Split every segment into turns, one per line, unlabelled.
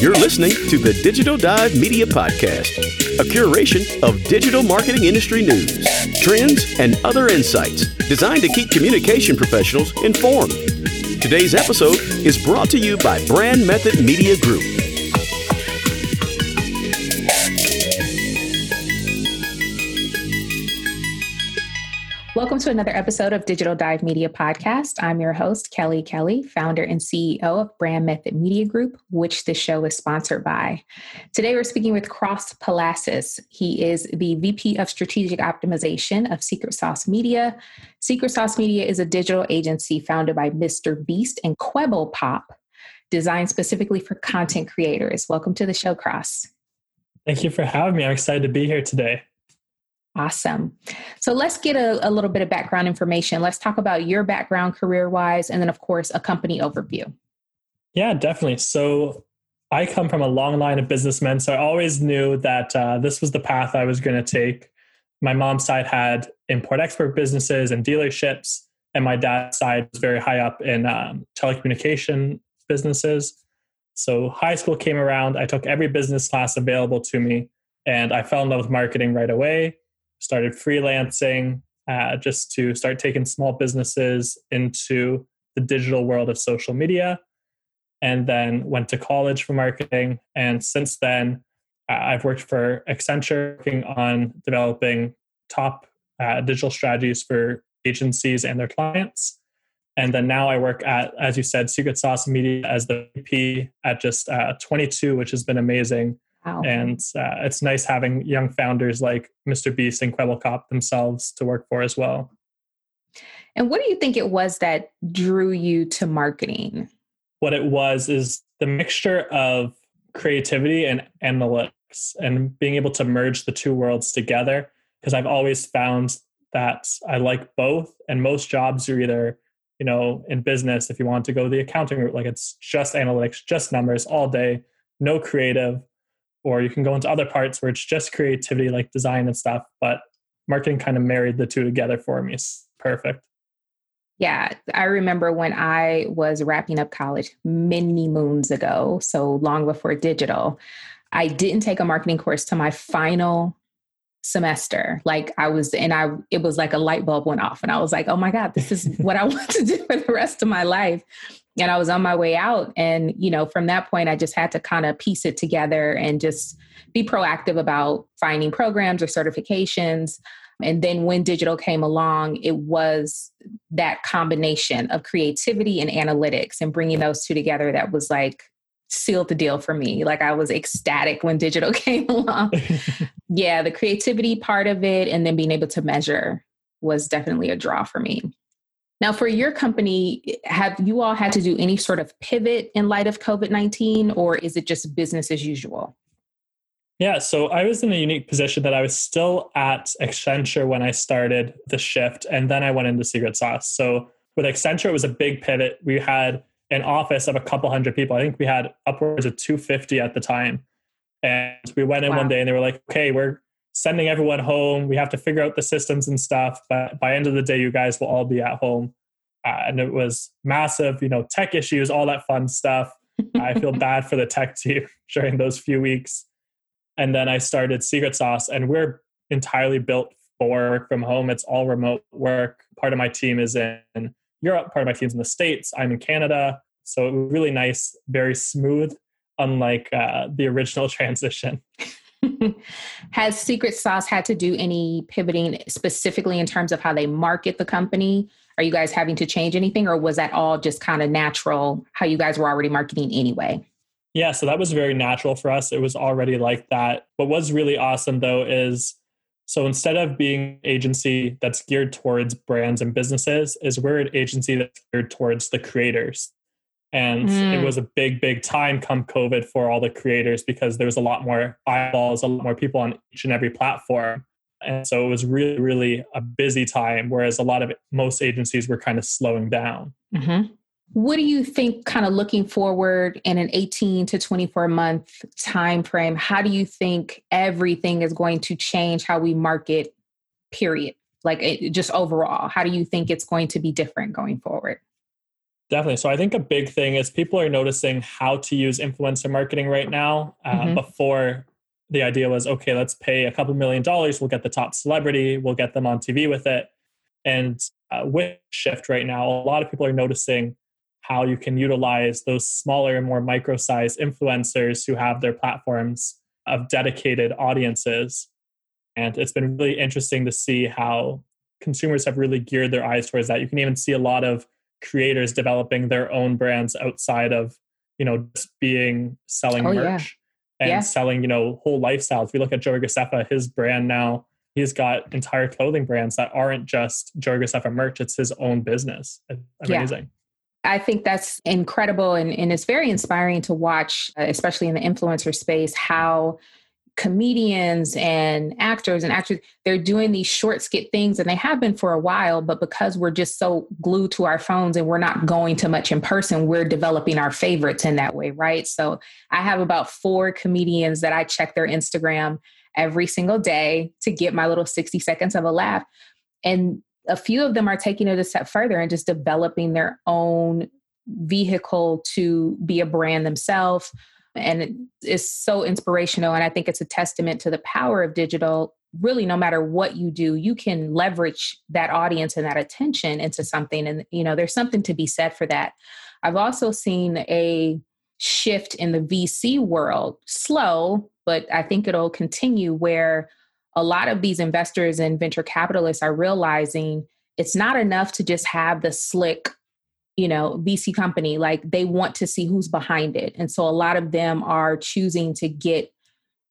You're listening to the Digital Dive Media Podcast, a curation of digital marketing industry news, trends, and other insights designed to keep communication professionals informed. Today's episode is brought to you by Brand Method Media Group.
Welcome to another episode of Digital Dive Media Podcast. I'm your host, Kelly Kelly, founder and CEO of Brand Method Media Group, which this show is sponsored by. Today, we're speaking with Cross Palalas. He is the VP of Strategic Optimization of Secret Sauce Media. Secret Sauce Media is a digital agency founded by Mr. Beast and Kwebbelkop, designed specifically for content creators. Welcome to the show, Cross.
Thank you for having me. I'm excited to be here today.
Awesome. So let's get a, a, little bit of background information. Let's talk about your background career wise, and then, of course, a company overview.
Yeah, definitely. So I come from a long line of businessmen. So I always knew that uh, this was the path I was going to take. My mom's side had import export businesses and dealerships, and my dad's side was very high up in um, telecommunication businesses. So high school came around. I took every business class available to me, and I fell in love with marketing right away started freelancing uh, just to start taking small businesses into the digital world of social media and then went to college for marketing. And since then uh, i've worked for accenture working on developing top uh, digital strategies for agencies and their clients. And then now i work at as you said secret sauce media as the vp at just uh, 22 which has been amazing Wow. And uh, it's nice having young founders like Mr. Beast and Kwebbelkop themselves to work for as well.
And what do you think it was that drew you to marketing?
What it was is the mixture of creativity and analytics and being able to merge the two worlds together. Because I've always found that I like both, and most jobs are either you know in business if you want to go the accounting route like it's just analytics just numbers all day no creative or you can go into other parts where it's just creativity like design and stuff but marketing kind of married the two together for me. It's perfect.
Yeah i remember when i was wrapping up college many moons ago so long before digital i didn't take a marketing course to my final semester like i was and i it was like a light bulb went off and i was like oh my god this is what i want to do for the rest of my life and I was on my way out. And, you know, from that point, I just had to kind of piece it together and just be proactive about finding programs or certifications. And then when digital came along, it was that combination of creativity and analytics and bringing those two together that was like sealed the deal for me. Like I was ecstatic when digital came along. yeah, the creativity part of it and then being able to measure was definitely a draw for me. Now, for your company, have you all had to do any sort of pivot in light of COVID 19, or is it just business as usual?
Yeah, so I was in a unique position that I was still at Accenture when I started the shift, and then I went into Secret Sauce. So with Accenture, it was a big pivot. We had an office of a couple hundred people. I think we had upwards of 250 at the time. And we went in wow. one day and they were like, okay, we're sending everyone home. We have to figure out the systems and stuff. But by end of the day, you guys will all be at home. Uh, and it was massive, you know, tech issues, all that fun stuff. I feel bad for the tech team during those few weeks. And then I started Secret Sauce, and we're entirely built for work from home. It's all remote work. Part of my team is in Europe, part of my team's in the States. I'm in Canada. So it was really nice, very smooth, unlike uh, the original transition.
Has Secret Sauce had to do any pivoting specifically in terms of how they market the company? Are you guys having to change anything, or was that all just kind of natural how you guys were already marketing anyway?
Yeah, so that was very natural for us. It was already like that. What was really awesome though is so instead of being an agency that's geared towards brands and businesses, is we're an agency that's geared towards the creators. And mm. it was a big, big time come COVID for all the creators because there was a lot more eyeballs, a lot more people on each and every platform. And so it was really, really a busy time, whereas a lot of most agencies were kind of slowing down.
Mm-hmm. What do you think, kind of looking forward in an 18 to 24 month time frame? How do you think everything is going to change how we market? Period. Like it, just overall, how do you think it's going to be different going forward?
Definitely. So I think a big thing is people are noticing how to use influencer marketing right now. Uh, mm-hmm. Before the idea was, okay, let's pay a couple million dollars, we'll get the top celebrity, we'll get them on TV with it. And uh, with Shift right now, a lot of people are noticing how you can utilize those smaller and more micro sized influencers who have their platforms of dedicated audiences. And it's been really interesting to see how consumers have really geared their eyes towards that. You can even see a lot of creators developing their own brands outside of, you know, just being selling oh, merch yeah. and yeah. selling, you know, whole lifestyles. If we look at Joey Graceffa, his brand now, he's got entire clothing brands that aren't just Joey Graceffa merch, it's his own business. Amazing.
Yeah. I think that's incredible and, and it's very inspiring to watch, uh, especially in the influencer space, how comedians and actors and actors they're doing these short skit things and they have been for a while but because we're just so glued to our phones and we're not going to much in person we're developing our favorites in that way right? So i have about four comedians that i check their instagram every single day to get my little 60 seconds of a laugh and a few of them are taking it a step further and just developing their own vehicle to be a brand themselves. And it's so inspirational and i think it's a testament to the power of digital. Really no matter what you do you can leverage that audience and that attention into something and you know there's something to be said for that. I've also seen a shift in the vc world slow but i think it'll continue where a lot of these investors and venture capitalists are realizing it's not enough to just have the slick you know vc company. Like they want to see who's behind it. And so a lot of them are choosing to get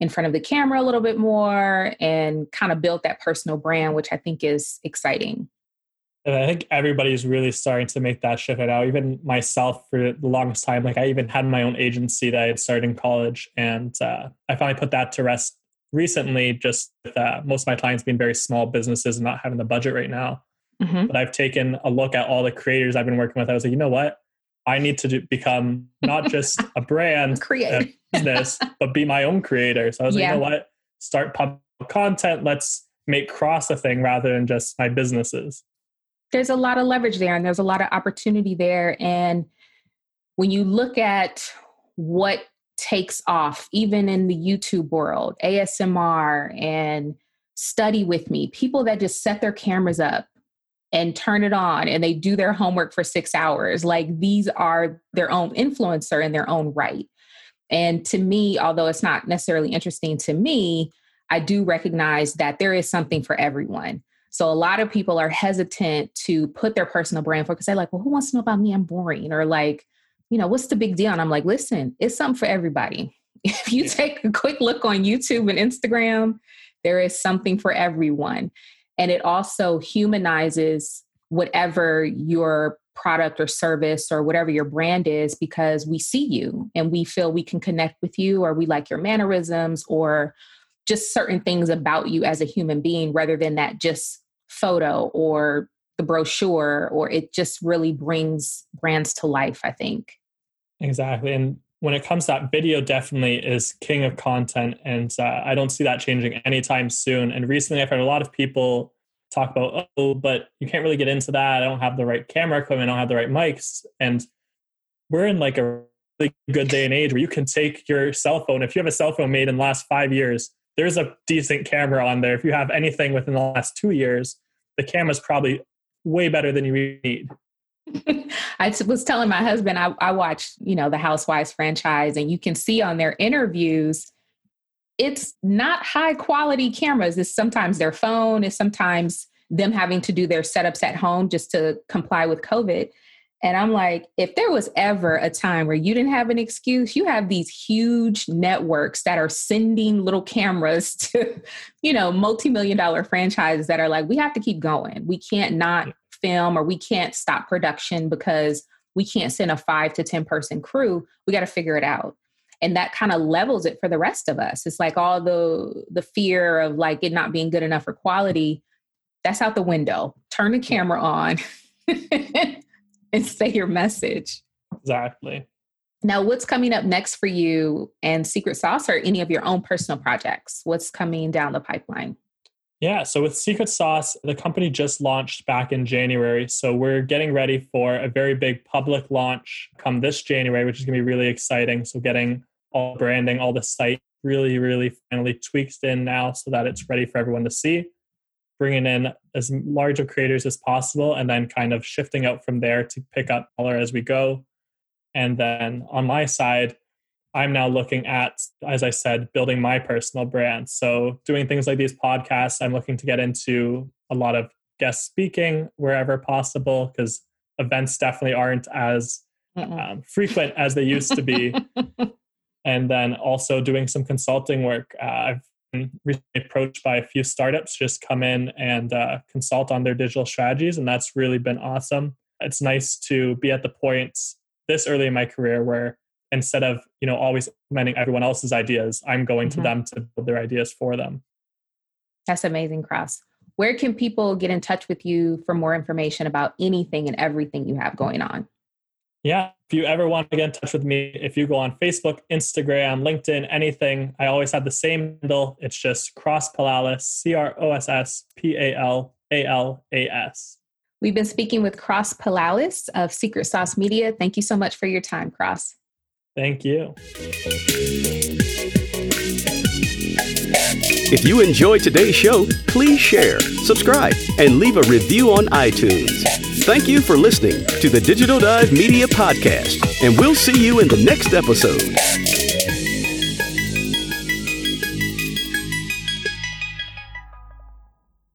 in front of the camera a little bit more and kind of build that personal brand which i think is exciting.
And i think everybody's really starting to make that shift now even myself for the longest time like i even had my own agency that i had started in college. And uh, i finally put that to rest recently just uh, most of my clients being very small businesses and not having the budget right now mm-hmm. but i've taken a look at all the creators i've been working with. I was like you know what? I need to do, become not just a brand
create.
business but be my own creator. So i was yeah. like you know what? Start public content. Let's make cross a thing rather than just my businesses.
There's a lot of leverage there and there's a lot of opportunity there. And when you look at what takes off, even in the YouTube world, ASMR and study with me, people that just set their cameras up and turn it on and they do their homework for six hours. Like these are their own influencer in their own right. And to me, although it's not necessarily interesting to me, I do recognize that there is something for everyone. So a lot of people are hesitant to put their personal brand for because they're like, well, who wants to know about me? I'm boring. Or like, you know, what's the big deal? And I'm like, listen, it's something for everybody. If you take a quick look on YouTube and Instagram, there is something for everyone. And it also humanizes whatever your product or service or whatever your brand is because we see you and we feel we can connect with you or we like your mannerisms or just certain things about you as a human being rather than that just photo or the brochure or it just really brings brands to life i think.
Exactly and when it comes to that video definitely is king of content and uh, i don't see that changing anytime soon and recently i've heard a lot of people talk about oh but you can't really get into that i don't have the right camera equipment i don't have the right mics and we're in like a really good day and age where you can take your cell phone if you have a cell phone made in the last five years there's a decent camera on there. If you have anything within the last two years the camera's probably way better than you need.
I was telling my husband I, I watched, you know, the Housewives franchise, and you can see on their interviews, it's not high quality cameras. It's sometimes their phone, it's sometimes them having to do their setups at home just to comply with COVID. And I'm like, if there was ever a time where you didn't have an excuse, you have these huge networks that are sending little cameras to, you know, multi-million dollar franchises that are like, we have to keep going. We can't not film or we can't stop production because we can't send a five to 10 person crew. We got to figure it out. And that kind of levels it for the rest of us. It's like all the the fear of like it not being good enough for quality, that's out the window. Turn the camera on. and say your message.
Exactly.
Now, what's coming up next for you and Secret Sauce or any of your own personal projects? What's coming down the pipeline?
Yeah, so with Secret Sauce, the company just launched back in January. So we're getting ready for a very big public launch come this January, which is going to be really exciting. So getting all branding, all the site really, really finally tweaked in now so that it's ready for everyone to see. Bringing in as large of creators as possible and then kind of shifting out from there to pick up color as we go. And then on my side, I'm now looking at, as I said, building my personal brand. So, doing things like these podcasts, I'm looking to get into a lot of guest speaking wherever possible because events definitely aren't as um, frequent as they used to be. and then also doing some consulting work. Uh, I've been recently approached by a few startups just come in and uh, consult on their digital strategies, and that's really been awesome. It's nice to be at the point this early in my career where instead of you know always implementing everyone else's ideas i'm going mm-hmm. to them to build their ideas for them
that's amazing cross where can people get in touch with you for more information about anything and everything you have going on
yeah if you ever want to get in touch with me if you go on facebook instagram linkedin anything i always have the same handle it's just cross palalas c-r-o-s-s-p-a-l-a-l-a-s
We've been speaking with Cross Palalas of Secret Sauce Media. Thank you so much for your time, Cross.
Thank you.
If you enjoyed today's show, please share, subscribe, and leave a review on iTunes. Thank you for listening to the Digital Dive Media Podcast, and we'll see you in the next episode.